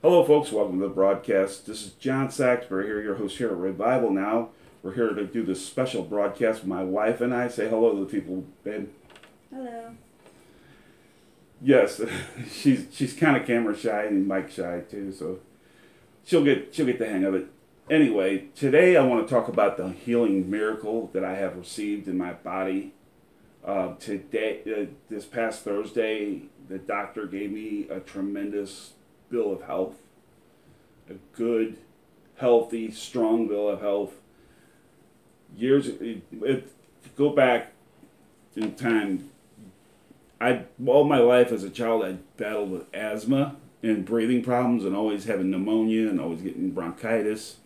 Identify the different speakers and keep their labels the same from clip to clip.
Speaker 1: Hello, folks. Welcome to the broadcast. This is John Saxbury here, your host here at Revival Now. We're here to do this special broadcast with my wife and I. Say hello to the people, babe.
Speaker 2: Hello.
Speaker 1: Yes, she's she's kind of camera shy and mic shy too, so she'll get she'll get the hang of it. Anyway, today I want to talk about the healing miracle that I have received in my body. Uh, today, uh, this past Thursday, the doctor gave me a tremendous bill of health, a good, healthy, strong bill of health. Years, it, go back in time, I all my life as a child I battled with asthma and breathing problems and always having pneumonia and always getting bronchitis,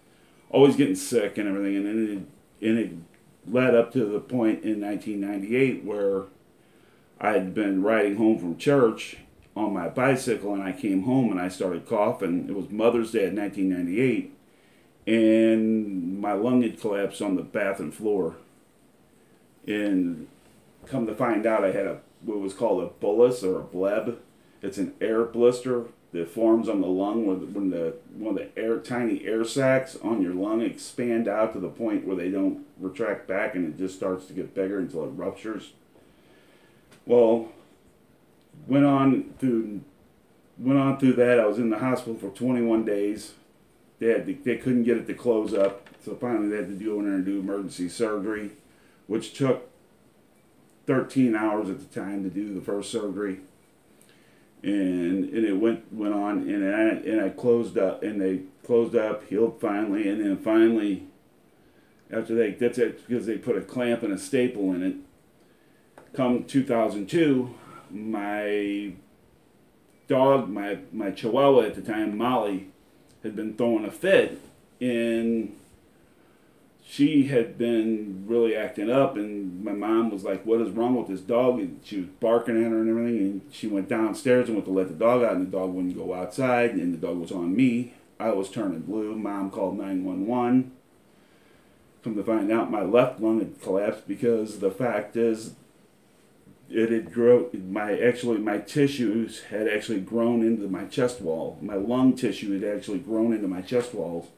Speaker 1: always getting sick and everything. And then it, and it led up to the point in 1998 where I had been riding home from church on my bicycle and I came home and I started coughing. It was Mother's Day of 1998 and my lung had collapsed on the bathroom floor. And come to find out, I had a what was called a bullous or a bleb. It's an air blister that forms on the lung when, when the one of the air tiny air sacs on your lung expand out to the point where they don't retract back and it just starts to get bigger until it ruptures. Well, went on through went on through that. I was in the hospital for 21 days. They had to, they couldn't get it to close up, so finally they had to in there and do emergency surgery, which took 13 hours at the time to do the first surgery. And, and it went went on and I and I closed up and they closed up healed finally and then finally after they that's it because they put a clamp and a staple in it come 2002 my dog my my chihuahua at the time Molly had been throwing a fit and she had been really acting up and my mom was like what is wrong with this dog? And she was barking at her and everything and she went downstairs and went to let the dog out and the dog wouldn't go outside and the dog was on me. I was turning blue. Mom called 911 come to find out my left lung had collapsed because the fact is it had grown my actually my tissues had actually grown into my chest wall. My lung tissue had actually grown into my chest walls.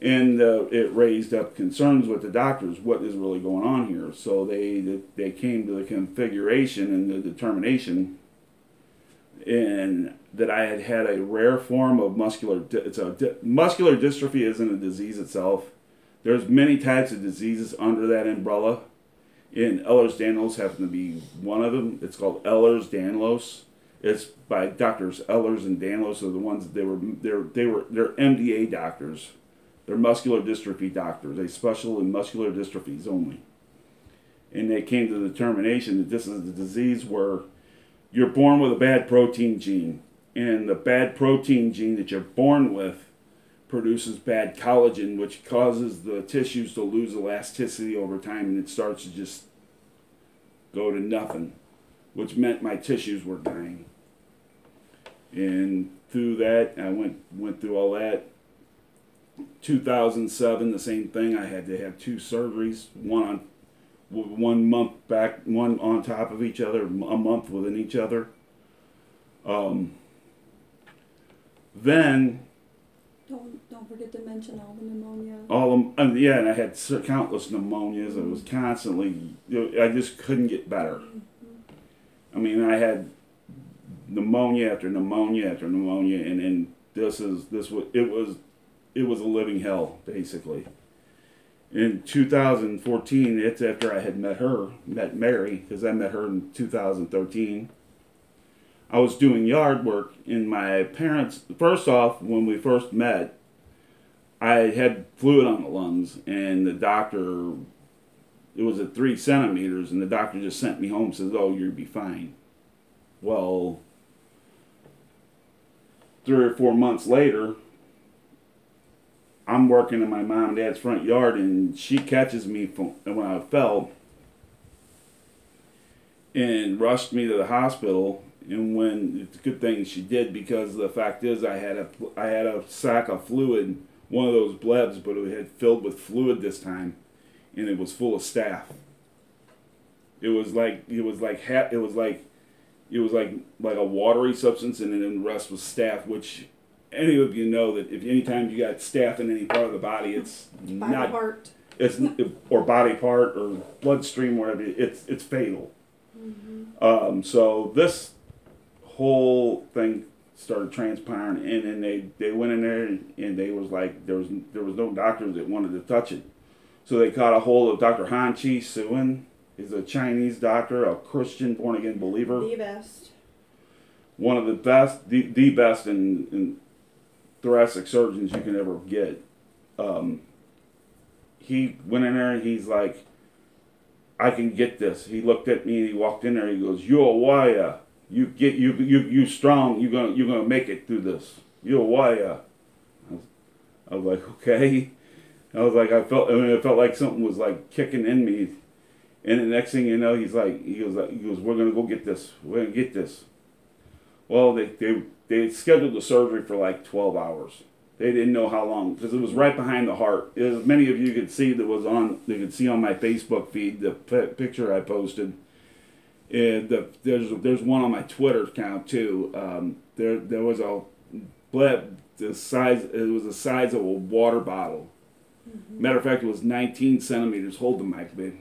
Speaker 1: And uh, it raised up concerns with the doctors what is really going on here? So they they came to the configuration and the determination and that I had had a rare form of muscular it's a muscular dystrophy isn't a disease itself. There's many types of diseases under that umbrella and Ehlers-Danlos happen to be one of them it's called Ehlers-Danlos it's by doctors Ehlers and Danlos are the ones that they were they're they were they're MDA doctors they're muscular dystrophy doctors. They special in muscular dystrophies only. And they came to the determination that this is a disease where you're born with a bad protein gene. And the bad protein gene that you're born with produces bad collagen, which causes the tissues to lose elasticity over time and it starts to just go to nothing, which meant my tissues were dying. And through that, I went went through all that 2007, the same thing. I had to have two surgeries, one on one month back, one on top of each other, a month within each other. Um, then.
Speaker 2: Don't don't forget to mention all the pneumonia.
Speaker 1: All the, yeah, and I had countless pneumonias. Mm-hmm. It was constantly. I just couldn't get better. Mm-hmm. I mean, I had pneumonia after pneumonia after pneumonia, and and this is this was it was it was a living hell basically. In 2014, it's after I had met her, met Mary, because I met her in 2013. I was doing yard work, and my parents, first off, when we first met, I had fluid on the lungs, and the doctor, it was at three centimeters, and the doctor just sent me home says, Oh, you'll be fine. Well, three or four months later, I'm working in my mom and dad's front yard, and she catches me from when I fell and rushed me to the hospital. And when it's a good thing she did because the fact is I had a I had a sack of fluid, one of those blebs, but it had filled with fluid this time, and it was full of staph. It was like it was like it was like it was like like a watery substance, and then the rest was staph, which any of you know that if anytime you got staph in any part of the body, it's
Speaker 2: By
Speaker 1: not
Speaker 2: heart.
Speaker 1: it's or body part or bloodstream, whatever. It's it's fatal. Um, so this whole thing started transpiring, and then they they went in there and, and they was like there was there was no doctors that wanted to touch it, so they caught a hold of Dr. Han Chi Suin. He's a Chinese doctor, a Christian born again believer
Speaker 2: The best.
Speaker 1: one of the best, the, the best in, in thoracic surgeons you can ever get. Um, he went in there and he's like, I can get this. He looked at me and he walked in there. He goes, "You're a warrior. You get you you you strong. You're gonna you're gonna make it through this. You're a warrior." I was, I was like, okay. I was like, I felt. I mean, it felt like something was like kicking in me. And the next thing you know, he's like, he goes, like, he goes, we're gonna go get this. We're gonna get this. Well, they they they scheduled the surgery for like twelve hours. They didn't know how long because it was right behind the heart. As many of you could see, that was on they could see on my Facebook feed the p- picture I posted. And the, there's there's one on my Twitter account too. Um, there there was a bleb the size it was the size of a water bottle. Matter of fact, it was 19 centimeters. Hold the mic, babe.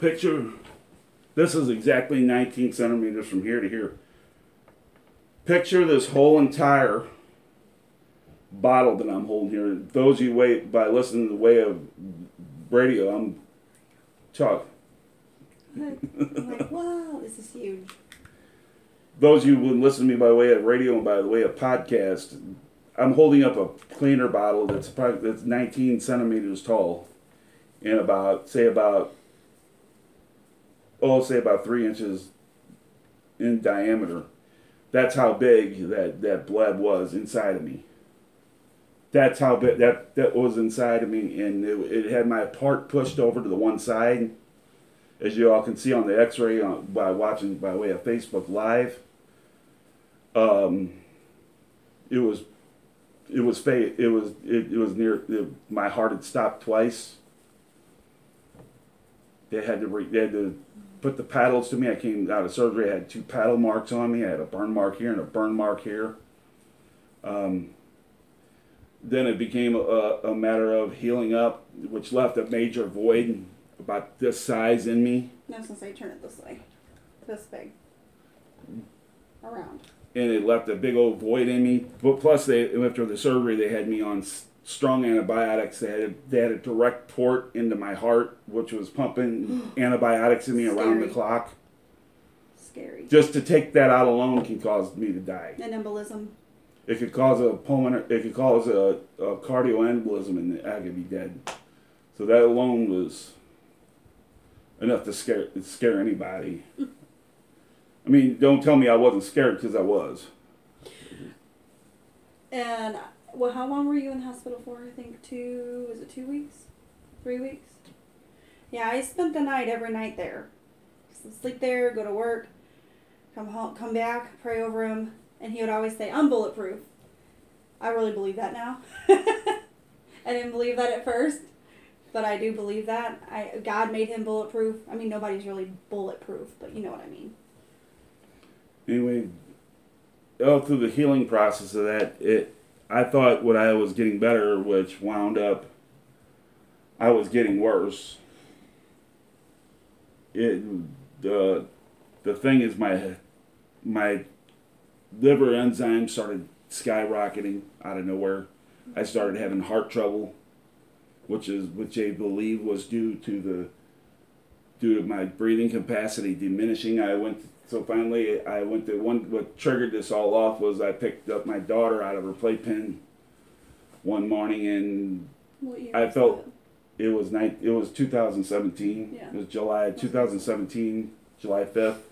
Speaker 1: Picture. This is exactly 19 centimeters from here to here. Picture this whole entire bottle that I'm holding here. Those of you wait by listening to the way of radio, I'm Chuck.
Speaker 2: I'm like, wow, this is huge.
Speaker 1: those of you who listen to me by way of radio and by the way of podcast, I'm holding up a cleaner bottle that's probably that's 19 centimeters tall, and about say about oh say about three inches in diameter. That's how big that that bleb was inside of me. That's how that that was inside of me, and it, it had my part pushed over to the one side, as you all can see on the X-ray on, by watching by way of Facebook Live. Um, it was, it was fa- It was it, it was near. It, my heart had stopped twice. They had to re, they had to put the paddles to me. I came out of surgery. I had two paddle marks on me. I had a burn mark here and a burn mark here. Um, then it became a, a matter of healing up, which left a major void about this size in me.
Speaker 2: No, since I turn it this way. This big. Around.
Speaker 1: and it left a big old void in me. But plus, they after the surgery, they had me on strong antibiotics. They had they had a direct port into my heart, which was pumping antibiotics in me around the clock.
Speaker 2: Scary.
Speaker 1: Just to take that out alone can cause me to die.
Speaker 2: An embolism.
Speaker 1: It could cause a pulmonary. It could cause a, a cardioembolism, and I could be dead. So that alone was enough to scare scare anybody. I mean, don't tell me I wasn't scared because I was.
Speaker 2: And well, how long were you in the hospital for? I think two. Was it two weeks? Three weeks? Yeah, I spent the night every night there. So sleep there, go to work, come home, come back, pray over him, and he would always say, "I'm bulletproof." I really believe that now. I didn't believe that at first, but I do believe that. I God made him bulletproof. I mean, nobody's really bulletproof, but you know what I mean.
Speaker 1: anyway, all through the healing process of that, it I thought what I was getting better, which wound up I was getting worse. It the the thing is my my liver enzymes started skyrocketing out of nowhere. I started having heart trouble, which is which I believe was due to the due to my breathing capacity diminishing. I went so finally I went to one. What triggered this all off was I picked up my daughter out of her playpen one morning, and I felt-
Speaker 2: that?
Speaker 1: it was night. It was 2017.
Speaker 2: Yeah.
Speaker 1: It was July 2017, July 5th.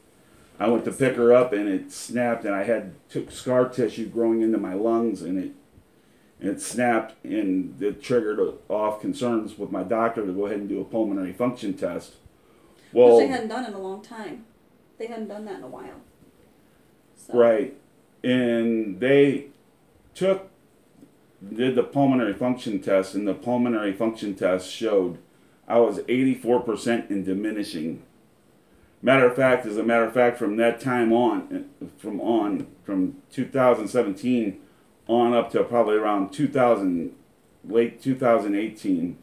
Speaker 1: I went to pick her up, and it snapped, and I had took scar tissue growing into my lungs, and it it snapped, and it triggered off concerns with my doctor to go ahead and do a pulmonary function test. Well,
Speaker 2: Which they hadn't done in a long time. They hadn't done that in a while. So.
Speaker 1: Right. And they took did the pulmonary function test and the pulmonary function test showed I was 84% in diminishing Matter of fact, as a matter of fact, from that time on, eh, from on from 2017 on up to probably around 2000, late 2018,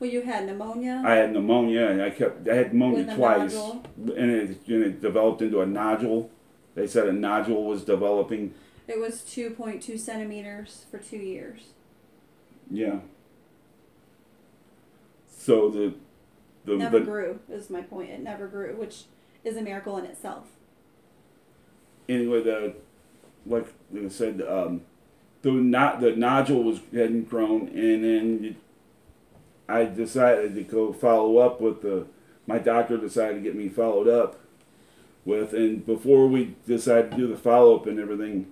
Speaker 2: Well, you had pneumonia.
Speaker 1: I had pneumonia. And I kept I had pneumonia twice,
Speaker 2: nodule.
Speaker 1: and it, and it developed into a nodule. They said a nodule was developing.
Speaker 2: It was 2.2 centimeters for two years.
Speaker 1: Yeah. So the the
Speaker 2: never
Speaker 1: the,
Speaker 2: grew, is my point. It never grew, which is a miracle in itself.
Speaker 1: anyway the like I said um, the not the nodule was hadn't grown, and then I decided to go follow up with the my doctor decided to get me followed up with, and before we decided to do the follow up and everything,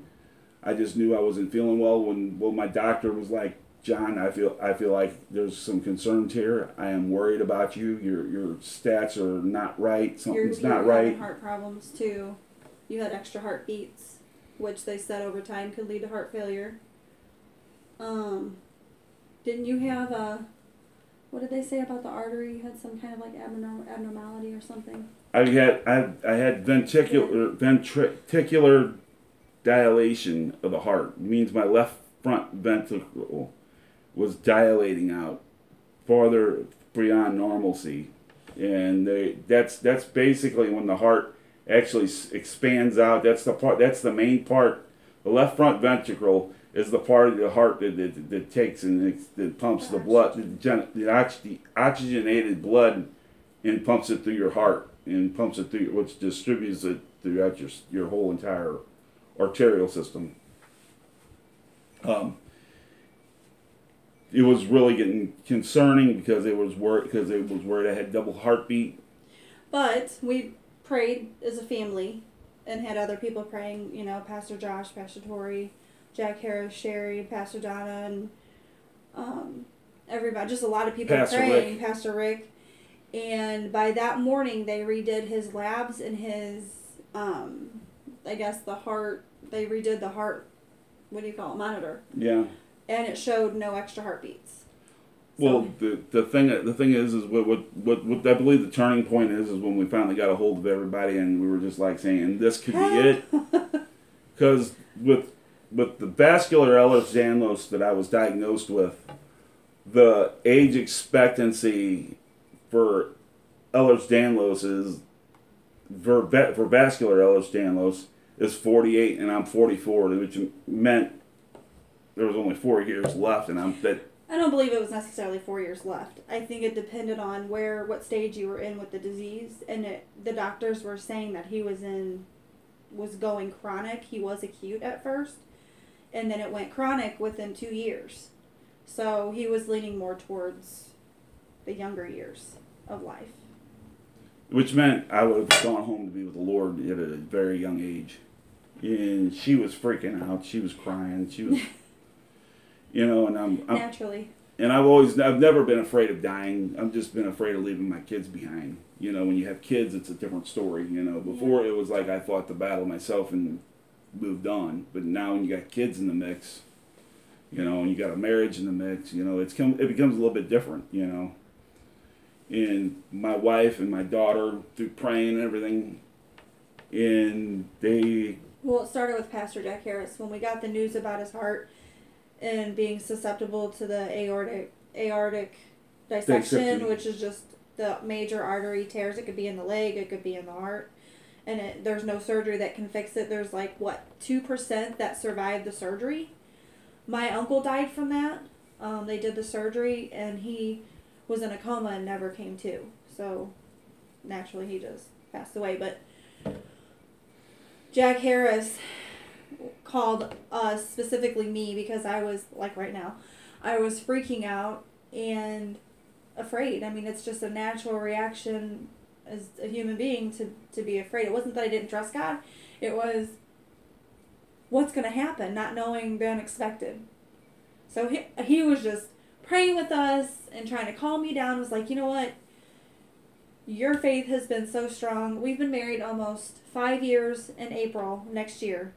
Speaker 1: I just knew I wasn't feeling well when well my doctor was like. John, I feel I feel like there's some concerns here. I am worried about you. Your your stats are not right.
Speaker 2: You're,
Speaker 1: Something's
Speaker 2: you're
Speaker 1: not
Speaker 2: having
Speaker 1: right.
Speaker 2: heart problems too. You had extra heartbeats, which they said over time could lead to heart failure. Um, didn't you have a? What did they say about the artery? You had some kind of like abnorm- abnormality or something.
Speaker 1: I had I, I had ventricular ventricular dilation of the heart. It means my left front ventricle was dilating out farther beyond normalcy, and they, that's that's basically when the heart actually s- expands out. That's the part. That's the main part. The left front ventricle is the part of the heart that, that, that takes and ex- that pumps the blood, the, gen- the, ox- the oxygenated blood, and pumps it through your heart and pumps it through, which distributes it throughout your your whole entire arterial system. Um, it was really getting concerning because it was worried because it was worried I had double heartbeat.
Speaker 2: But we prayed as a family and had other people praying, you know, Pastor Josh, Pastor Tori, Jack Harris, Sherry, Pastor Donna, and um, everybody, just a lot of people
Speaker 1: Pastor
Speaker 2: praying, Pastor Rick. And by that morning, they redid his labs and his, um, I guess, the heart, they redid the heart, what do you call it, monitor.
Speaker 1: Yeah.
Speaker 2: And it showed no extra heartbeats.
Speaker 1: Well, the the thing the thing is is what, what what what I believe the turning point is is when we finally got a hold of everybody and we were just like saying this could be it because with with the vascular Ehlers-Danlos that I was diagnosed with, the age expectancy for Ehlers-Danlos is for, for vascular Ehlers-Danlos is 48 and I'm 44, which meant there was only four years left, and I'm that
Speaker 2: I don't believe it was necessarily four years left. I think it depended on where, what stage you were in with the disease, and it, the doctors were saying that he was in, was going chronic. He was acute at first, and then it went chronic within two years. So he was leaning more towards the younger years of life.
Speaker 1: which meant I would have gone home to be with the Lord at a very young age. And she was freaking out. She was crying. She was, you know, and I'm, I'm
Speaker 2: Naturally,
Speaker 1: and I've always, I've never been afraid of dying. I've just been afraid of leaving my kids behind. You know, when you have kids, it's a different story. You know, before it was like I fought the battle myself and moved on, but now when you got kids in the mix, you know, and you got a marriage in the mix, you know, it's come, it becomes a little bit different. You know, and my wife and my daughter through praying and everything, and they
Speaker 2: Well, it started with Pastor Jack Harris when we got the news about his heart and being susceptible to the aortic aortic dissection, which is just the major artery tears. It could be in the leg, it could be in the heart, and it, there's no surgery that can fix it. There's like what two percent that survived the surgery. My uncle died from that. Um, they did the surgery and he was in a coma and never came to. So naturally, he just passed away. But Jack Harris called us specifically me because I was like right now, I was freaking out and afraid. I mean, it's just a natural reaction as a human being to to be afraid. It wasn't that I didn't trust God. It was what's going to happen, not knowing the unexpected. So he he was just praying with us and trying to calm me down. Was like, you know what? Your faith has been so strong. We've been married almost five years in April next year.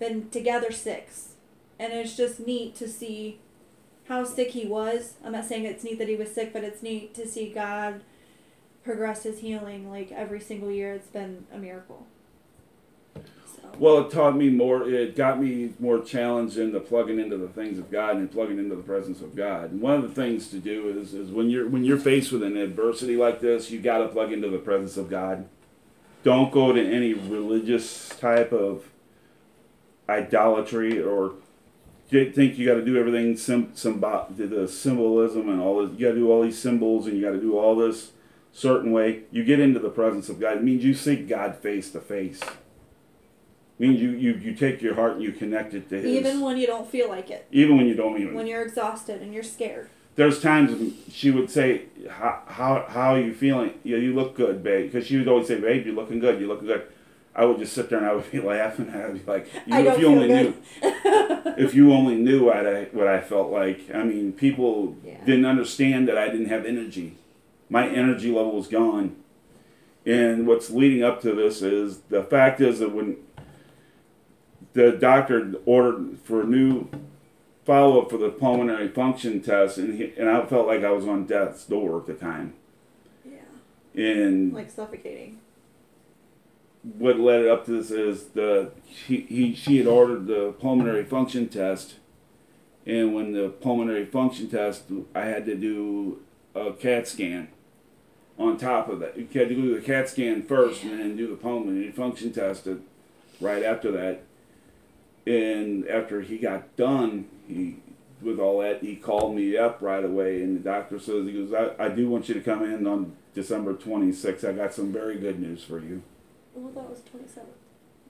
Speaker 2: Been together six. And it's just neat to see how sick he was. I'm not saying it's neat that he was sick, but it's neat to see God progress his healing. Like every single year, it's been a miracle.
Speaker 1: Well, it taught me more. It got me more challenged into plugging into the things of God and plugging into the presence of God. And one of the things to do is, is when you're when you're faced with an adversity like this, you got to plug into the presence of God. Don't go to any religious type of idolatry or think you got to do everything sim, the symbolism and all this. You got to do all these symbols and you got to do all this certain way. You get into the presence of God. It means you see God face to face means you, you, you take your heart and you connect it to His.
Speaker 2: Even when you don't feel like it.
Speaker 1: Even when you don't even.
Speaker 2: When you're exhausted and you're scared.
Speaker 1: There's times she would say, "How how how are you feeling? Yeah, you look good, babe." Because she would always say, "Babe, you're looking good. You're looking good." I would just sit there and I would be laughing. I'd be like, you,
Speaker 2: I
Speaker 1: "If you only
Speaker 2: good.
Speaker 1: knew, if you only knew what I what I felt like." I mean, people
Speaker 2: Yeah.
Speaker 1: didn't understand that I didn't have energy. My energy level was gone. And what's leading up to this is the fact is that when the doctor ordered for a new follow up for the pulmonary function test, and he, and I felt like I was on death's door at the time.
Speaker 2: Yeah.
Speaker 1: And
Speaker 2: Like suffocating.
Speaker 1: What led up to this is the he, he she had ordered the pulmonary function test, and when the pulmonary function test, I had to do a CAT scan. On top of that, you had to do the CAT scan first, and then do the pulmonary function test right after that. And after he got done, he with all that, he called me up right away, and the doctor says he goes, I, I do want you to come in on December 26th. I got some very good news for you.
Speaker 2: Oh, well, that was 27.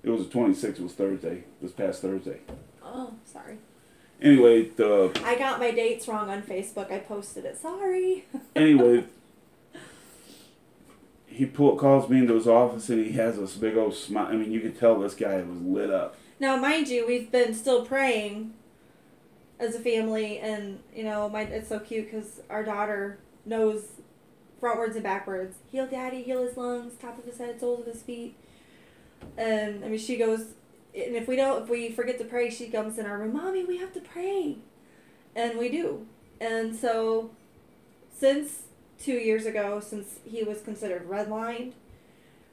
Speaker 1: It was the 26th. It was Thursday. This past Thursday.
Speaker 2: Oh, sorry.
Speaker 1: Anyway, the
Speaker 2: I got my dates wrong on Facebook. I posted it. Sorry.
Speaker 1: anyway, he pull, calls me into his office and he has this big old smile. I mean, you could tell this guy was lit up.
Speaker 2: Now, mind you, we've been still praying as a family, and you know, my it's so cute because our daughter knows frontwards and backwards. Heal daddy, heal his lungs, top of his head, soles of his feet. And I mean, she goes, and if we don't, if we forget to pray, she comes in our room, mommy, we have to pray, and we do. And so, since two years ago, since he was considered redlined,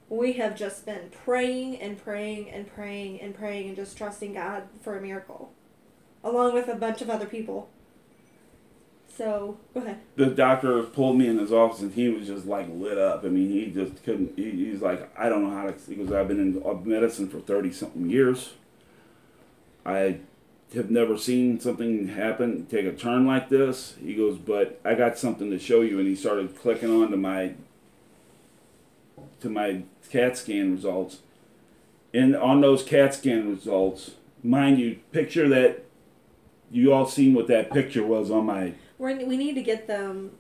Speaker 2: we have just been praying and praying and praying and praying and just trusting God for a miracle, along with a bunch of other people. So go ahead.
Speaker 1: The doctor pulled me in his office and he was just like lit up. I mean, he just couldn't. He, he's like, I don't know how to. Goes, I've been in medicine for thirty something years. I have never seen something happen, take a turn like this. He goes, but I got something to show you, and he started clicking on to my to my CAT scan results. And on those CAT scan results, mind you, picture that you all seen what that picture was on my
Speaker 2: We're, we need to get them.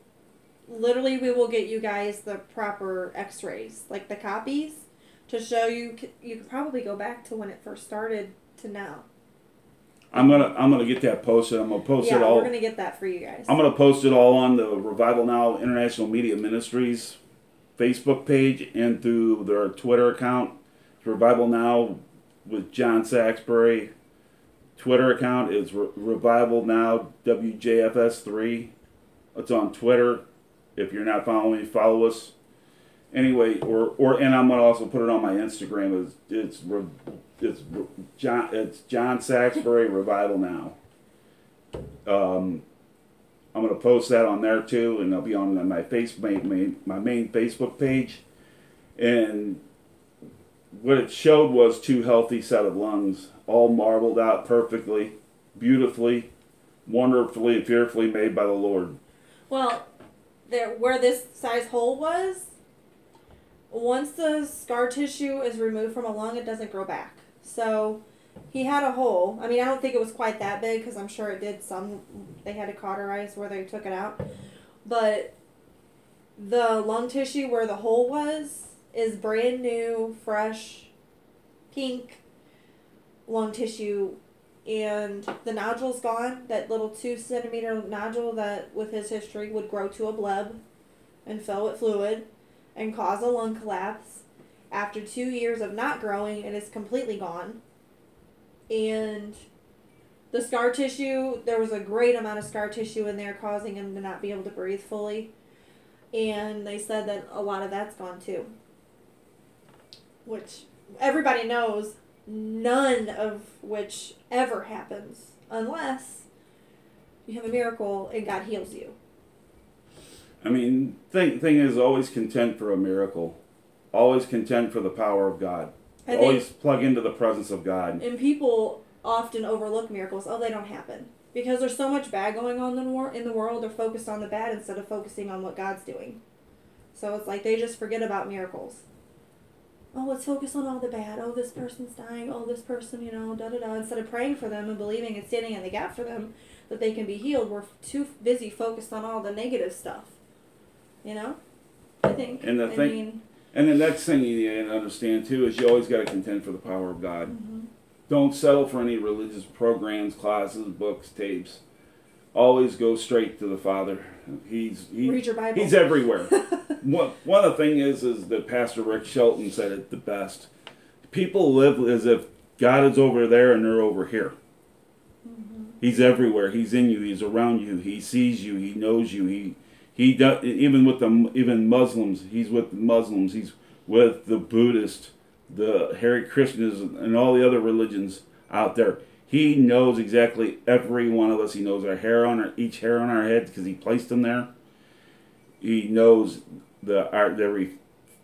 Speaker 2: Literally, we will get you guys the proper X-rays, like the copies, to show you. You could probably go back to when it first started to now.
Speaker 1: I'm gonna I'm gonna get that posted. I'm gonna post
Speaker 2: yeah,
Speaker 1: it all.
Speaker 2: we're gonna get that for you guys.
Speaker 1: I'm gonna post it all on the Revival Now International Media Ministries Facebook page and through their Twitter account. Revival Now with John Saxbury. Twitter account is Re- Revival Now WJFS three. It's on Twitter. If you're not following me, follow us. Anyway, or or and I'm gonna also put it on my Instagram. It's it's it's John it's John Saxbury Revival Now. Um, I'm gonna post that on there too, and I'll be on my face my, my, my main Facebook page. And what it showed was two healthy set of lungs, all marbled out perfectly, beautifully, wonderfully and fearfully made by the Lord.
Speaker 2: Well, there where this size hole was, once the scar tissue is removed from a lung, it doesn't grow back. So he had a hole. I mean, I don't think it was quite that big because I'm sure it did some. They had to cauterize where they took it out, but the lung tissue where the hole was is brand new, fresh, pink lung tissue and the nodule's gone. That little two centimeter nodule that, with his history, would grow to a bleb and fill with fluid and cause a lung collapse. After two years of not growing, it is completely gone. And the scar tissue, there was a great amount of scar tissue in there, causing him to not be able to breathe fully. and they said that a lot of that's gone too. Which everybody knows, none of which ever happens unless you have a miracle and God heals you.
Speaker 1: I mean, thing thing is always contend for a miracle, always contend for the power of God,
Speaker 2: I
Speaker 1: always
Speaker 2: think,
Speaker 1: plug into the presence of God.
Speaker 2: and people often overlook miracles. Oh, they don't happen because there's so much bad going on in the, wor- in the world. They're focused on the bad instead of focusing on what God's doing. So it's like they just forget about miracles. Oh, let's focus on all the bad. Oh, this person's dying. Oh, this person, you know, da da da. Instead of praying for them and believing and standing in the gap for them that they can be healed, we're too busy focused on all the negative stuff. You know, I think.
Speaker 1: And the
Speaker 2: I
Speaker 1: thing-
Speaker 2: mean,
Speaker 1: And the next thing you need to understand too is you always got to contend for the power of God.
Speaker 2: mhm.
Speaker 1: Don't settle for any religious programs, classes, books, tapes. Always go straight to the Father. He's he,
Speaker 2: read your Bible.
Speaker 1: he's everywhere. one one of the thing is is that Pastor Rick Shelton said it the best. People live as if God is over there and they're over here. Mm-hmm. He's everywhere. He's in you. He's around you. He sees you. He knows you. He he does even with the even Muslims. He's with the Muslims. He's with the Buddhists, the Hare Krishnas, and all the other religions out there. He knows exactly every one of us. He knows our hair on our each hair on our head because he placed them there. He knows the our every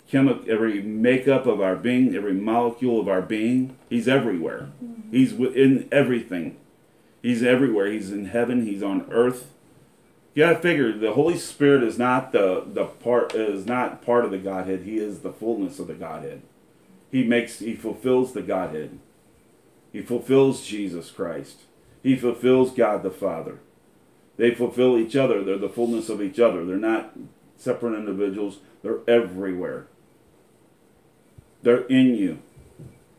Speaker 1: chemical, every makeup of our being, every molecule of our being. He's everywhere. Mm-hmm. He's within everything. He's everywhere. He's in heaven. He's on earth. You gotta figure the Holy Spirit is not the the part is not part of the Godhead. He is the fullness of the Godhead. He makes he fulfills the Godhead. He fulfills Jesus Christ. He fulfills God the Father. They fulfill each other. They're the fullness of each other. They're not separate individuals. They're everywhere. They're in you.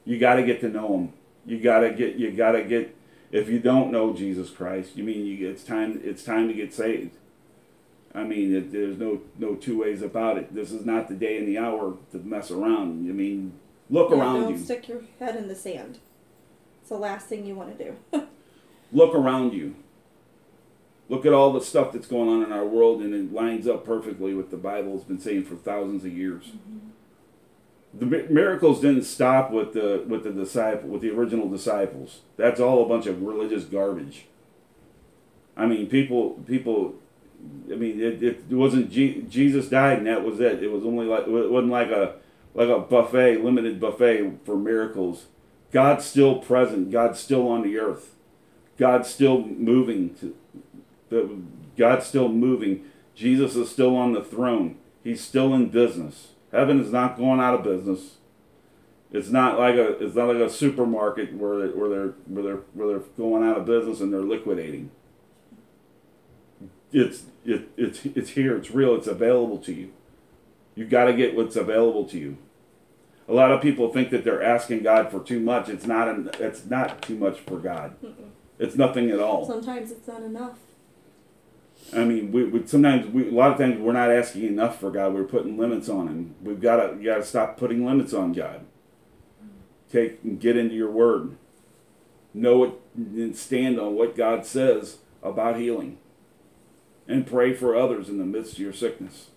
Speaker 1: You got to get to know them. You got to get. You got to get. If you don't know Jesus Christ, you mean you, it's time. It's time to get saved. I mean, it, there's no no two ways about it. This is not the day and the hour to mess around. I mean, look
Speaker 2: Yeah,
Speaker 1: around
Speaker 2: don't
Speaker 1: you.
Speaker 2: stick your head in the sand. It's the last thing you want to do.
Speaker 1: look around you. Look at all the stuff that's going on in our world, and it lines up perfectly with the Bible has been saying for thousands of years. Mm-hmm. The miracles didn't stop with the with the disciple with the original disciples. That's all a bunch of religious garbage. I mean, people people. I mean, it, it wasn't Je- Jesus died and that was it. It was only like it wasn't like a like a buffet, limited buffet for miracles. God's still present. God's still on the earth. God's still moving. To, God's still moving. Jesus is still on the throne. He's still in business. Heaven is not going out of business. It's not like a it's not like a supermarket where where they're where they're where they're going out of business and they're liquidating. It's it, it's it's here. It's real. It's available to you. You got to get what's available to you. A lot of people think that they're asking God for too much. It's not. An, it's not too much for God. It's nothing at all.
Speaker 2: Sometimes it's not enough.
Speaker 1: I mean, we, we sometimes we, a lot of times we're not asking enough for God. We're putting limits on Him. We've got to you got to stop putting limits on God. Take and get into your Word. Know it and stand on what God says about healing, and pray for others in the midst of your sickness.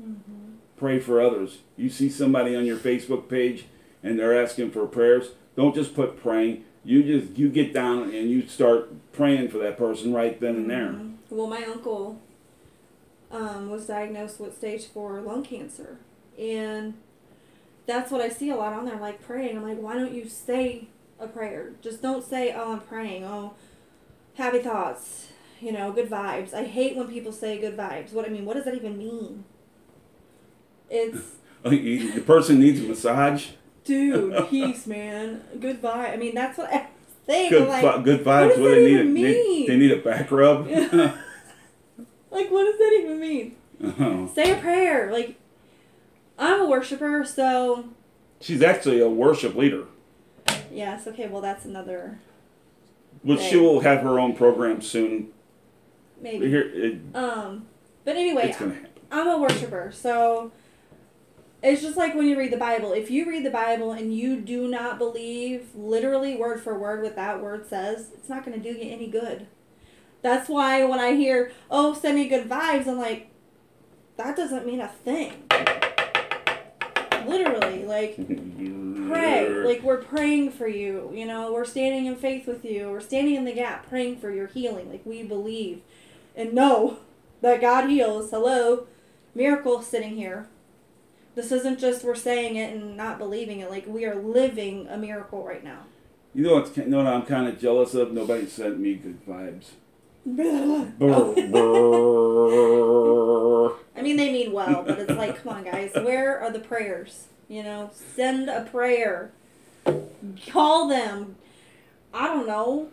Speaker 1: Mm-hmm. Pray for others. You see somebody on your Facebook page and they're asking for prayers. Don't just put praying. You just you get down and you start praying for that person right then and there.
Speaker 2: Mhm. Well, my uncle um, was diagnosed with stage four lung cancer, and that's what I see a lot on there, like praying. I'm like, why don't you say a prayer? Just don't say, "Oh, I'm praying." Oh, happy thoughts. You know, good vibes. I hate when people say good vibes. What I mean, what does that even mean? It's
Speaker 1: the person needs a massage.
Speaker 2: dude, peace, man. Good vibe. I mean, that's what I think.
Speaker 1: Good,
Speaker 2: like,
Speaker 1: good vibes.
Speaker 2: what does
Speaker 1: What
Speaker 2: that
Speaker 1: they need?
Speaker 2: even
Speaker 1: a-
Speaker 2: mean?
Speaker 1: they need a back rub.
Speaker 2: like, what does that even mean?
Speaker 1: Oh.
Speaker 2: Say a prayer. Like, I'm a worshiper, so
Speaker 1: She's actually a worship leader,
Speaker 2: yes. Okay, well, that's another
Speaker 1: which she will have her own program soon.
Speaker 2: maybe.
Speaker 1: Here, it,
Speaker 2: Um, but anyway,
Speaker 1: it's gonna happen.
Speaker 2: I'm a worshiper, so it's just like when you read the Bible. If you read the Bible and you do not believe literally word for word what that word says, it's not going to do you any good. That's why when I hear, "Oh, send me good vibes," I'm like, that doesn't mean a thing. Literally, like pray. Like we're praying for you. You know, we're standing in faith with you. We're standing in the gap, praying for your healing. Like we believe and know that God heals. Hello, miracle sitting here. This isn't just we're saying it and not believing it. Like we are living a miracle right now.
Speaker 1: You know what's you know what I'm kind of jealous of? Nobody sent me good vibes. Brr, brr.
Speaker 2: I mean, they mean well, but it's like, come on, guys, where are the prayers? You know, send a prayer. Call them. I don't know.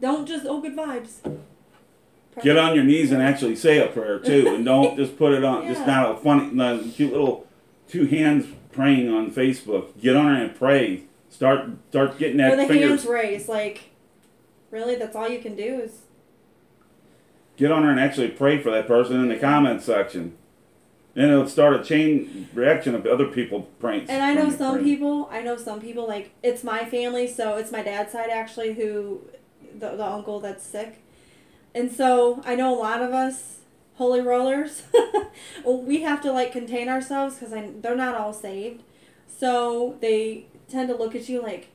Speaker 2: Don't just oh good vibes. Pray.
Speaker 1: Get on your knees and actually say a prayer too, and don't just put it on. Just not a funny, not a cute little two hands praying on Facebook. Get on there and pray. Start start getting that
Speaker 2: the
Speaker 1: fingers.
Speaker 2: hands raised, like, really? That's all you can do is.
Speaker 1: Get on there and actually pray for that person in the comment section. Then it'll start a chain reaction of other people praying.
Speaker 2: And I know some
Speaker 1: praying.
Speaker 2: people. I know some people. Like it's my family, so it's my dad's side actually, who the the uncle that's sick, and so I know a lot of us holy rollers. well, we have to like contain ourselves because they're not all saved, so they tend to look at you like,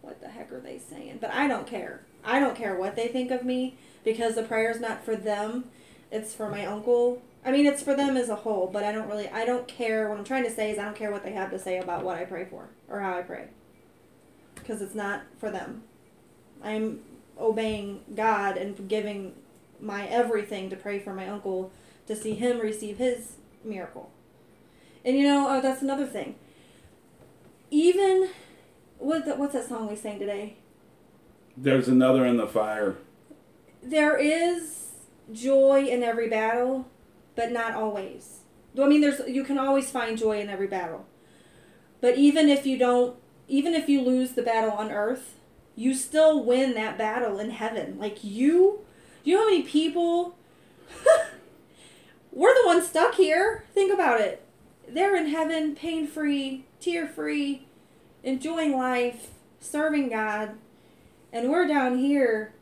Speaker 2: what the heck are they saying? But I don't care. I don't care what they think of me because the prayer's not for them. It's for my uncle. I mean, it's for them as a whole, but I don't really, I don't care. What I'm trying to say is, I don't care what they have to say about what I pray for or how I pray. Because it's not for them. I'm obeying God and giving my everything to pray for my uncle to see him receive his miracle. And you know, oh, that's another thing. Even, what the, what's that song we sang today?
Speaker 1: There's another in the fire.
Speaker 2: there is joy in every battle, but not always. I mean, there's you can always find joy in every battle, but even if you don't, even if you lose the battle on earth, you still win that battle in heaven. Like you, you know how many people? we're the ones stuck here. Think about it. They're in heaven, pain free, tear free, enjoying life, serving God, and we're down here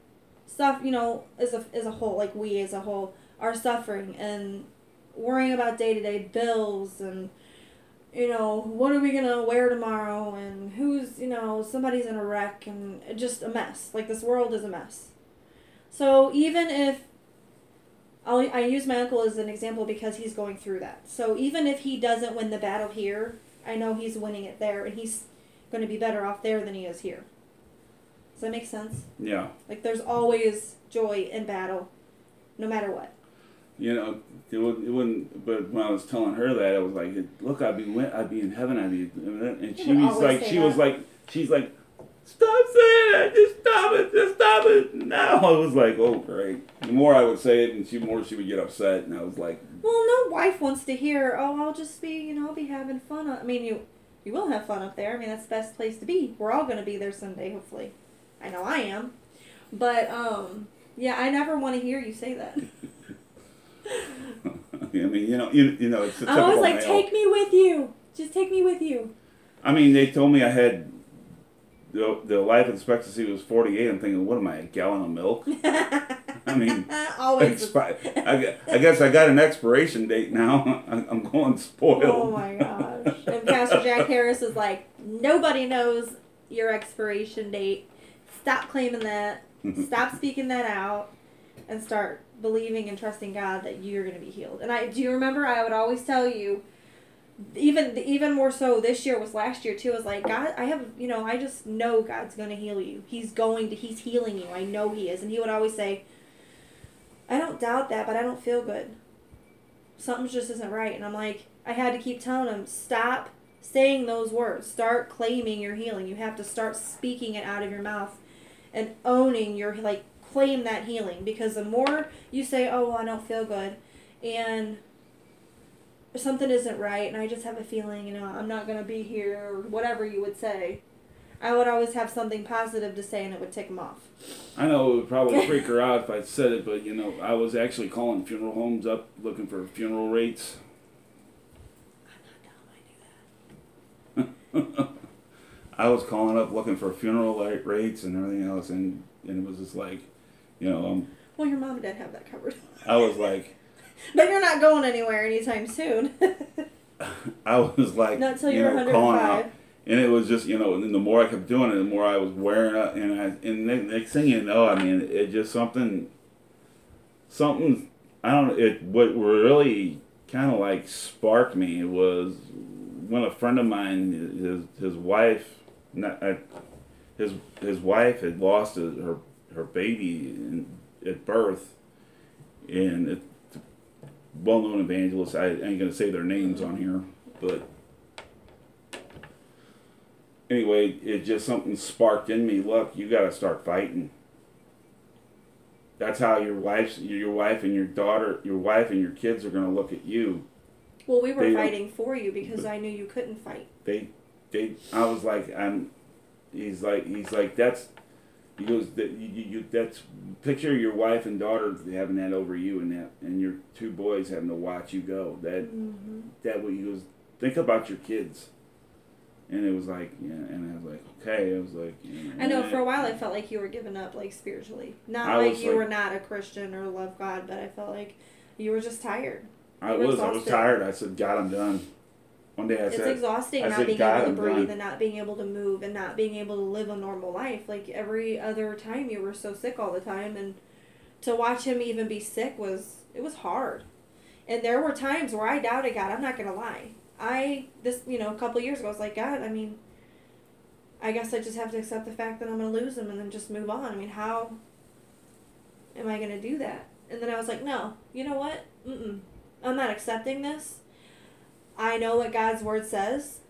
Speaker 2: stuff you know as a as a whole like we as a whole are suffering and worrying about day-to-day bills and you know what are we gonna wear tomorrow and who's you know somebody's in a wreck and just a mess like this world is a mess so even if I'll, I use my uncle as an example because he's going through that so even if he doesn't win the battle here I know he's winning it there and he's going to be better off there than he is here does that make sense
Speaker 1: Yeah.
Speaker 2: like there's always joy in battle, no matter what.
Speaker 1: You know, it wouldn't, it wouldn't. But when I was telling her that, I was like, "Look, I'd be, win- I'd be in heaven. I'd be." And she was like, she was like, she's like, "Stop saying that! Just stop it! Just stop it!" Now I was like, "Oh, great!" The more I would say it, and she more she would get upset, and I was like,
Speaker 2: Well, no wife wants to hear, "Oh, I'll just be, you know, I'll be having fun." I mean, you you will have fun up there. I mean, that's the best place to be. We're all going to be there someday, hopefully. I know I am. But um yeah, I never want to hear you say that.
Speaker 1: I mean, you know, you, you know, it's
Speaker 2: always
Speaker 1: typical
Speaker 2: like,
Speaker 1: male.
Speaker 2: "Take me with you. Just take me with you."
Speaker 1: I mean, they told me I had the the life expectancy was forty eight. I'm thinking, what am I, a gallon of milk? I mean,
Speaker 2: always.
Speaker 1: expi- I, I guess I got an expiration date now. I'm I'm going spoiled.
Speaker 2: Oh my gosh. And Pastor Jack Harris is like, nobody knows your expiration date. Stop claiming that. Stop speaking that out. And start believing and trusting God that you're going to be healed. And I do you remember I would always tell you, even even more so this year was last year too. I was like God, I have you know I just know God's to heal you. He's going to. He's healing you. I know He is. And He would always say, I don't doubt that, but I don't feel good something just isn't right. And I'm like, I had to keep telling him, stop saying those words. Start claiming your healing. You have to start speaking it out of your mouth and owning your, like, claim that healing. Because the more you say, oh, well, I don't feel good, and something isn't right, and I just have a feeling, you know, I'm not going to be here, or whatever you would say, I would always have something positive to say, and it would tick him off.
Speaker 1: I know it would probably freak her out if I said it, but you know, I was actually calling funeral homes up looking for funeral rates.
Speaker 2: I'm not dumb, I knew that.
Speaker 1: I was calling up looking for funeral rates and everything else, and, and it was just like, you know, um,
Speaker 2: Well, your mom and dad have that covered.
Speaker 1: I was like,
Speaker 2: but you're not going anywhere anytime soon.
Speaker 1: I was like,
Speaker 2: not until
Speaker 1: you
Speaker 2: you're
Speaker 1: know, calling
Speaker 2: 105.
Speaker 1: out. And it was just, you know, and the more I kept doing it, the more I was wearing out. And I, and the next thing you know, I mean, it just something, something, I don't, it, what really kind of like sparked me was when a friend of mine, his, his wife, not, uh, his, his wife had lost her, her baby in, at birth. And it, well-known evangelists, I ain't to say their names on here, but anyway, it just something sparked in me. Look, you got to start fighting. That's how your wife's your wife and your daughter, your wife and your kids are going to look at you.
Speaker 2: Well, we were
Speaker 1: They
Speaker 2: fighting for you because I knew you couldn't fight.
Speaker 1: They, they. I was like, I'm. He's like, he's like, that's. He goes, that you, you, that's picture your wife and daughter having that over you, and that, and your two boys having to watch you go. That,
Speaker 2: Mm-hmm.
Speaker 1: that what he goes, think about your kids. And it was like, yeah, and I was like, okay. I was like, yeah,
Speaker 2: I know for a while I felt like you were giving up, like spiritually. Not
Speaker 1: I
Speaker 2: like you
Speaker 1: like-
Speaker 2: were not a Christian or love God, but I felt like you were just tired.
Speaker 1: I
Speaker 2: You were
Speaker 1: was. I was tired. I said, God, I'm done. One day I
Speaker 2: it's
Speaker 1: said,
Speaker 2: exhausting
Speaker 1: I
Speaker 2: not
Speaker 1: said,
Speaker 2: being
Speaker 1: "God,
Speaker 2: able to breathe
Speaker 1: done."
Speaker 2: and not being able to move and not being able to live a normal life. Like every other time you were so sick all the time and to watch him even be sick was it was hard. And there were times where I doubted God, I'm not gonna lie. I this you know, a couple years ago I was like, God, I mean I guess I just have to accept the fact that I'm gonna lose him and then just move on. I mean, how am I gonna do that? And then I was like, no, you know what? Mm-mm. I'm not accepting this. I know what God's word says,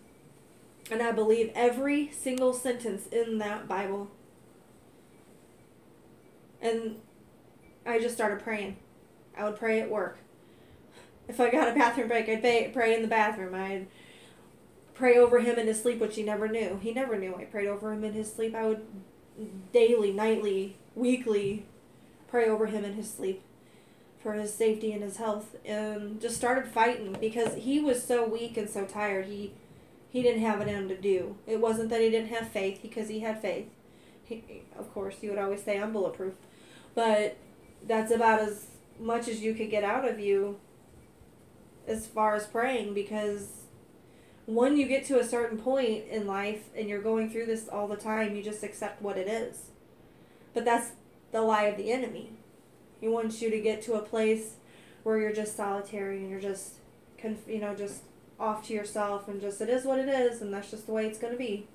Speaker 2: and I believe every single sentence in that Bible. And I just started praying. I would pray at work. If I got a bathroom break, I'd pray, in the bathroom. I'd pray over him in his sleep, which he never knew. He never knew I prayed over him in his sleep. I would daily, nightly, weekly pray over him in his sleep for his safety and his health and just started fighting because he was so weak and so tired. He he didn't have it in him to do. It wasn't that he didn't have faith because he had faith. He, of course you would always say i'm bulletproof. But that's about as much as you could get out of you as far as praying because when you get to a certain point in life and you're going through this all the time you just accept what it is. But that's the lie of the enemy he wants you to get to a place where you're just solitary and you're just, conf- you know, just off to yourself and just it is what it is and that's just the way it's gonna be.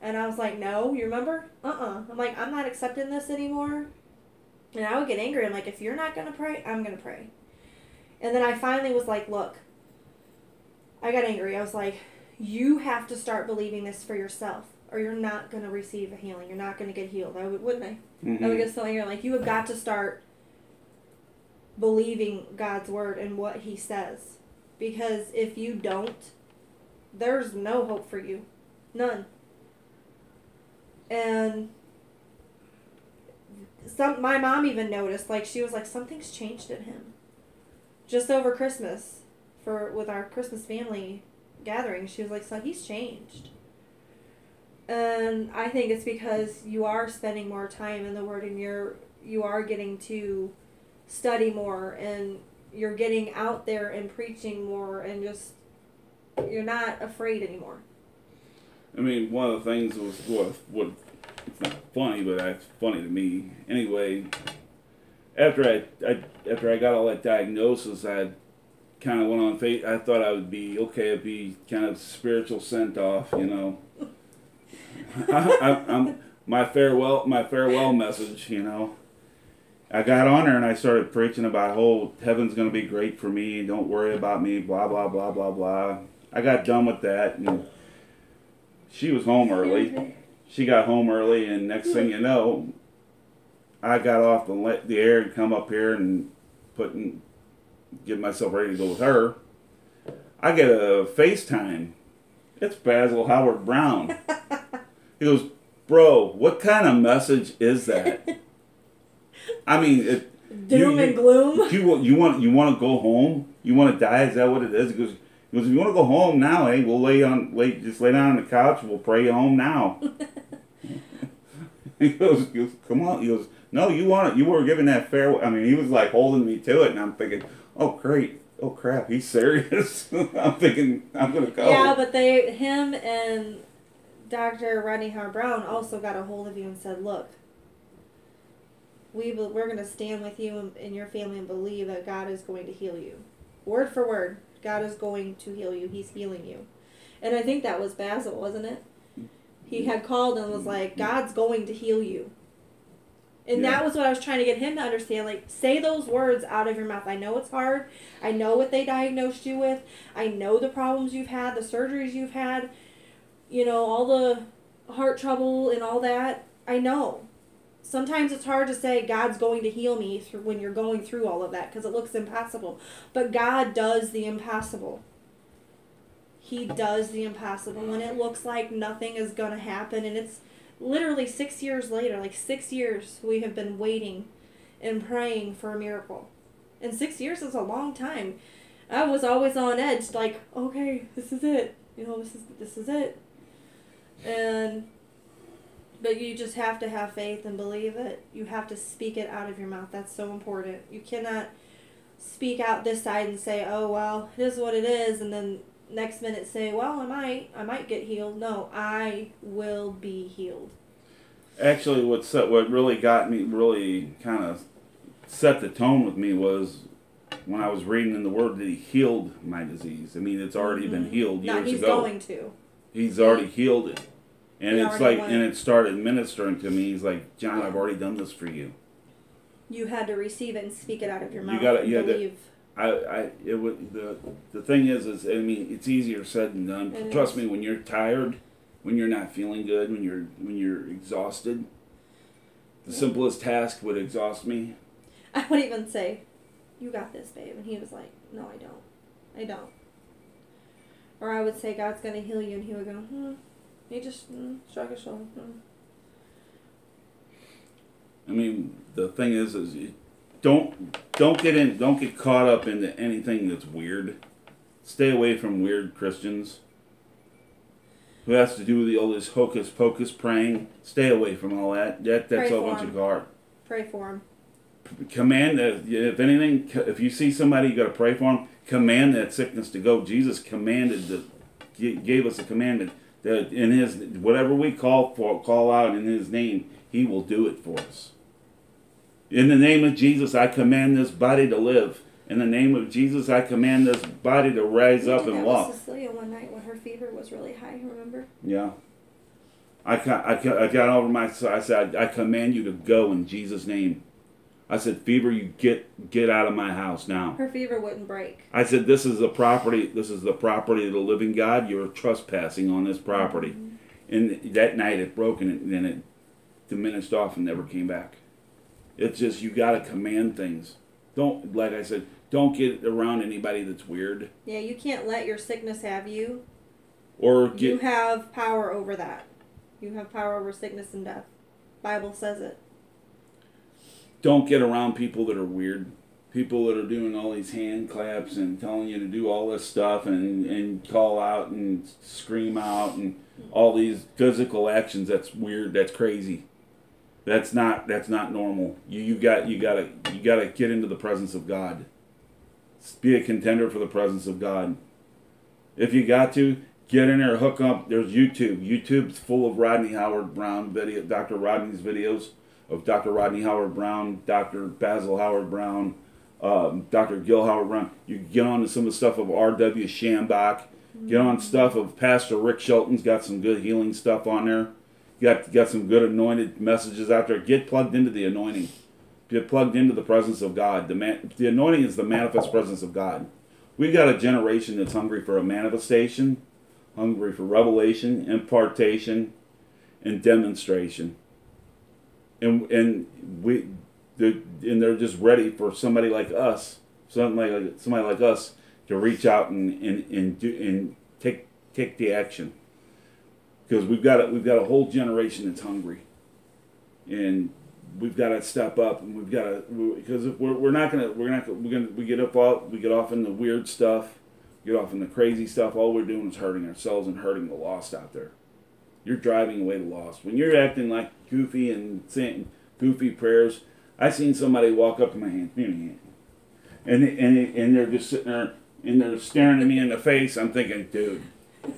Speaker 2: And I was like, no, you remember? Uh uh I'm like, I'm not accepting this anymore. And I would get angry. I'm like, if you're not gonna pray, I'm gonna pray. And then I finally was like, look, I got angry. I was like, you have to start believing this for yourself, or you're not gonna receive a healing. You're not gonna get healed. I would, wouldn't I?
Speaker 1: Mhm.
Speaker 2: I would get so angry. Like you have got to start believing God's word and what He says, because if you don't, there's no hope for you, none. And some my mom even noticed, like she was like something's changed in him. Just over Christmas, for with our Christmas family gathering, she was like, so he's changed. And I think it's because you are spending more time in the Word, and you're you are getting to study more, and you're getting out there and preaching more, and just you're not afraid anymore.
Speaker 1: I mean, one of the things was what what it's not funny, but that's funny to me. Anyway, after I, I after I got all that diagnosis, I kind of went on faith. I thought I would be okay. It'd be kind of spiritual sent off, you know. I, I, I'm my farewell my farewell message, you know. I got on her and I started preaching about whole heaven's gonna be great for me. Don't worry about me. Blah blah blah blah blah. I got done with that and she was home early. She got home early, and next thing you know, I got off the le- the air and come up here and put in, get myself ready to go with her. I get a FaceTime. It's Basil Howard-Browne. he goes, "Bro, what kind of message is that?" I mean, it,
Speaker 2: Doom
Speaker 1: you-
Speaker 2: and gloom.
Speaker 1: you you want you want to go home? You want to die? Is that what it is? He goes, he goes if you want to go home now, hey, we'll lay on lay just lay down on the couch. We'll pray you home now. he, goes, he goes, come on. He goes, no, you want it. You were given that fair. I mean, he was like holding me to it, and I'm thinking, oh great, oh crap, he's serious. I'm thinking I'm gonna go.
Speaker 2: Yeah, but they, him and Dr. Rodney Howard-Browne also got a hold of you and said, look, we be- we're going to stand with you and, and your family and believe that God is going to heal you. Word for word, God is going to heal you. He's healing you. And I think that was Basil, wasn't it? He mm-hmm. had called and was like, mm-hmm. God's going to heal you. And
Speaker 1: Yeah.
Speaker 2: that was what I was trying to get him to understand. Like, say those words out of your mouth. I know it's hard. I know what they diagnosed you with. I know the problems you've had, the surgeries you've had, you know, all the heart trouble and all that. I know. Sometimes it's hard to say God's going to heal me through when you're going through all of that because it looks impossible. But God does the impossible. He does the impossible when it looks like nothing is going to happen and it's literally 6 years later, like 6 years we have been waiting and praying for a miracle. And 6 years is a long time. I was always on edge like, okay, this is it. You know, this is this is it. And but you just have to have faith and believe it. You have to speak it out of your mouth. That's so important. You cannot speak out this side and say, "Oh well, it is what it is," and then next minute say, "Well, I might, I might get healed." No, I will be healed.
Speaker 1: Actually, what set, what really got me really kind of set the tone with me was when I was reading in the Word that He healed my disease. I mean, it's already been
Speaker 2: Mhm.
Speaker 1: healed
Speaker 2: No,
Speaker 1: years
Speaker 2: he's
Speaker 1: ago.
Speaker 2: going to.
Speaker 1: He's already healed it, and it's like,
Speaker 2: went.
Speaker 1: and it started ministering to me. He's like, John, I've already done this for you.
Speaker 2: You had to receive it and speak it out of your
Speaker 1: You
Speaker 2: mouth.
Speaker 1: you got to-
Speaker 2: believe.
Speaker 1: I, I, it would the the thing is, is I mean, it's easier said than done.
Speaker 2: It
Speaker 1: Trust
Speaker 2: is.
Speaker 1: me, when you're tired, when you're not feeling good, when you're when you're exhausted, the simplest task would exhaust me.
Speaker 2: I would even say, "You got this, babe," and he was like, "No, I don't. I don't." Or I would say, "God's gonna heal you," and he would go, "Hmm." He just mm, shrug his shoulder. Hmm.
Speaker 1: I mean, the thing is, is you don't don't get in, don't get caught up into anything that's weird. Stay away from weird Christians who has to do with the all this hocus pocus praying. Stay away from all that. That that's
Speaker 2: Pray
Speaker 1: a bunch
Speaker 2: him.
Speaker 1: of gar.
Speaker 2: Pray for him.
Speaker 1: Command that if anything, if you see somebody, you got to pray for them. Command that sickness to go. Jesus commanded g- gave us a commandment in His whatever we call for, call out in His name, He will do it for us. In the name of Jesus, I command this body to live. In the name of Jesus, I command this body to rise
Speaker 2: We
Speaker 1: up and walk.
Speaker 2: Cecilia one night when her fever was really high. Remember?
Speaker 1: Yeah. I, I, I got over my. I said, I command you to go in Jesus' name. I said, fever, you get get out of my house now.
Speaker 2: Her fever wouldn't break.
Speaker 1: I said, this is the property. This is the property of the living God. You're trespassing on this property. Mm-hmm. And that night it broke and, then it diminished off and never came back. It's just you got to command things. Don't like I said. Don't get around anybody that's weird
Speaker 2: Yeah, you can't let your sickness have you.
Speaker 1: or
Speaker 2: You have power over that. You have power over sickness and death. Bible says it.
Speaker 1: Don't get around people that are weird. People that are doing all these hand claps and telling you to do all this stuff and, and call out and scream out and all these physical actions. That's weird. That's crazy. That's not that's not normal. You you got you gotta you gotta get into the presence of God. Be a contender for the presence of God. If you got to get in there, hook up. There's YouTube. YouTube's full of Rodney Howard-Browne video, Dr. Rodney's videos of Dr. Rodney Howard-Browne, Dr. Basil Howard-Browne, um, Dr. Gil Howard-Browne. You get on to some of the stuff of R.W. Schambach. Get on stuff of Pastor Rick Shelton's got some good healing stuff on there. Got got some good anointed messages out there. Get plugged into the anointing. Get plugged into the presence of God. The man, the anointing is the manifest presence of God. We've got a generation that's hungry for a manifestation, hungry for revelation, impartation, and demonstration. And and we, they're, and they're just ready for somebody like us, somebody like somebody like us, to reach out and and, and do and take take the action. Because we've got a, we've got a whole generation that's hungry, and we've got to step up and we've got to because we're, we're not gonna we're not gonna, we're gonna we get up off we get off in the weird stuff, get off in the crazy stuff. All we're doing is hurting ourselves and hurting the lost out there. You're driving away the lost when you're acting like goofy and saying goofy prayers. I seen somebody walk up to my hand, give me a hand, and and and they're just sitting there and they're staring at me in the face. I'm thinking, dude,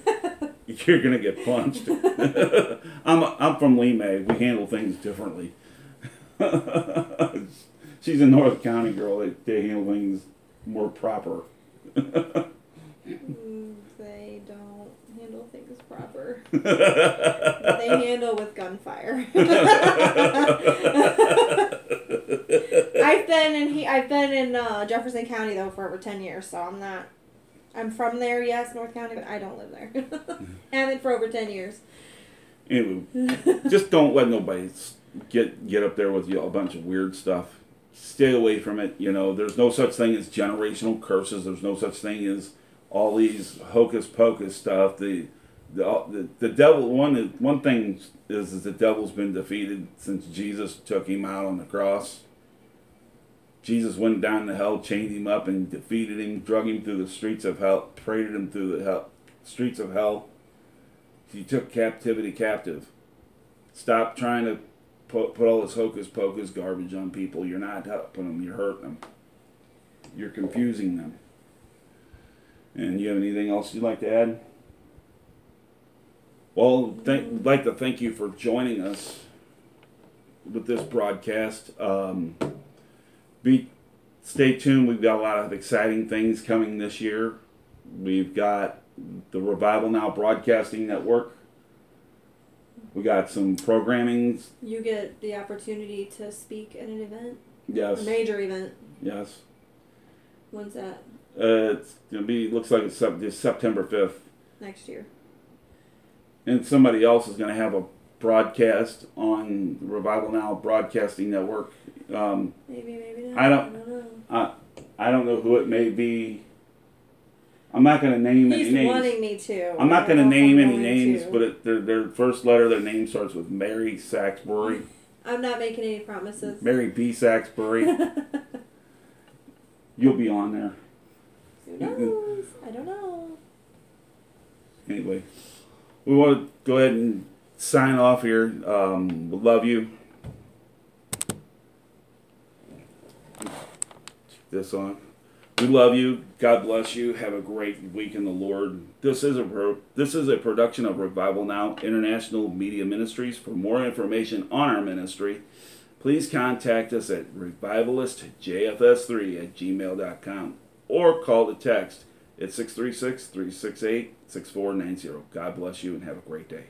Speaker 1: you're gonna get punched. I'm I'm from Lemay. We handle things differently. She's a North County girl. They, they handle things more proper.
Speaker 2: They don't handle things proper. they handle with gunfire. I've been in he I've been in uh, Jefferson County though for over ten years, so I'm not. I'm from there, yes, North County, but I don't live there. Haven't for over ten years.
Speaker 1: Anyway, just don't let nobody get get up there with you a bunch of weird stuff. Stay away from it. You know, there's no such thing as generational curses. There's no such thing as all these hocus pocus stuff. The the the, devil one one thing is, is the devil's been defeated since Jesus took him out on the cross. Jesus went down to hell, chained him up, and defeated him, drug him through the streets of hell, paraded him through the hell, streets of hell. He took captivity captive. Stop trying to put, put all this hocus pocus garbage on people. You're not helping them, you're hurting them. You're confusing them. And you have anything else you'd like to add? Well, thank, like to thank you for joining us with this broadcast. Um, be stay tuned. We've got a lot of exciting things coming this year. We've got the Revival Now Broadcasting Network. We got some programming.
Speaker 2: You get the opportunity to speak at an event, a
Speaker 1: Yes,
Speaker 2: major event.
Speaker 1: yes.
Speaker 2: When's that?
Speaker 1: Uh, it's gonna be. Looks like it's September fifth,
Speaker 2: Next year.
Speaker 1: and somebody else is gonna have a broadcast on the Revival Now Broadcasting Network. Um,
Speaker 2: Maybe, maybe not.
Speaker 1: I don't-
Speaker 2: I don't know.
Speaker 1: I I don't know who it may be. I'm not gonna name any
Speaker 2: He's
Speaker 1: names.
Speaker 2: wanting me to.
Speaker 1: I'm not going to
Speaker 2: don't know if
Speaker 1: name any names,
Speaker 2: to.
Speaker 1: but it, their, their first letter, their name starts with Mary Saxbury.
Speaker 2: I'm not making any promises.
Speaker 1: Mary B. Saxbury. You'll be on there.
Speaker 2: Who knows? I don't know.
Speaker 1: Anyway, we want to go ahead and sign off here. Um, we love you. This on. We love you. God bless you. Have a great week in the Lord. This is a pro- this is a production of Revival Now International Media Ministries. For more information on our ministry, please contact us at revivalistjfs3 at gmail.com or call the text at 636 368 6490. God bless you and have a great day.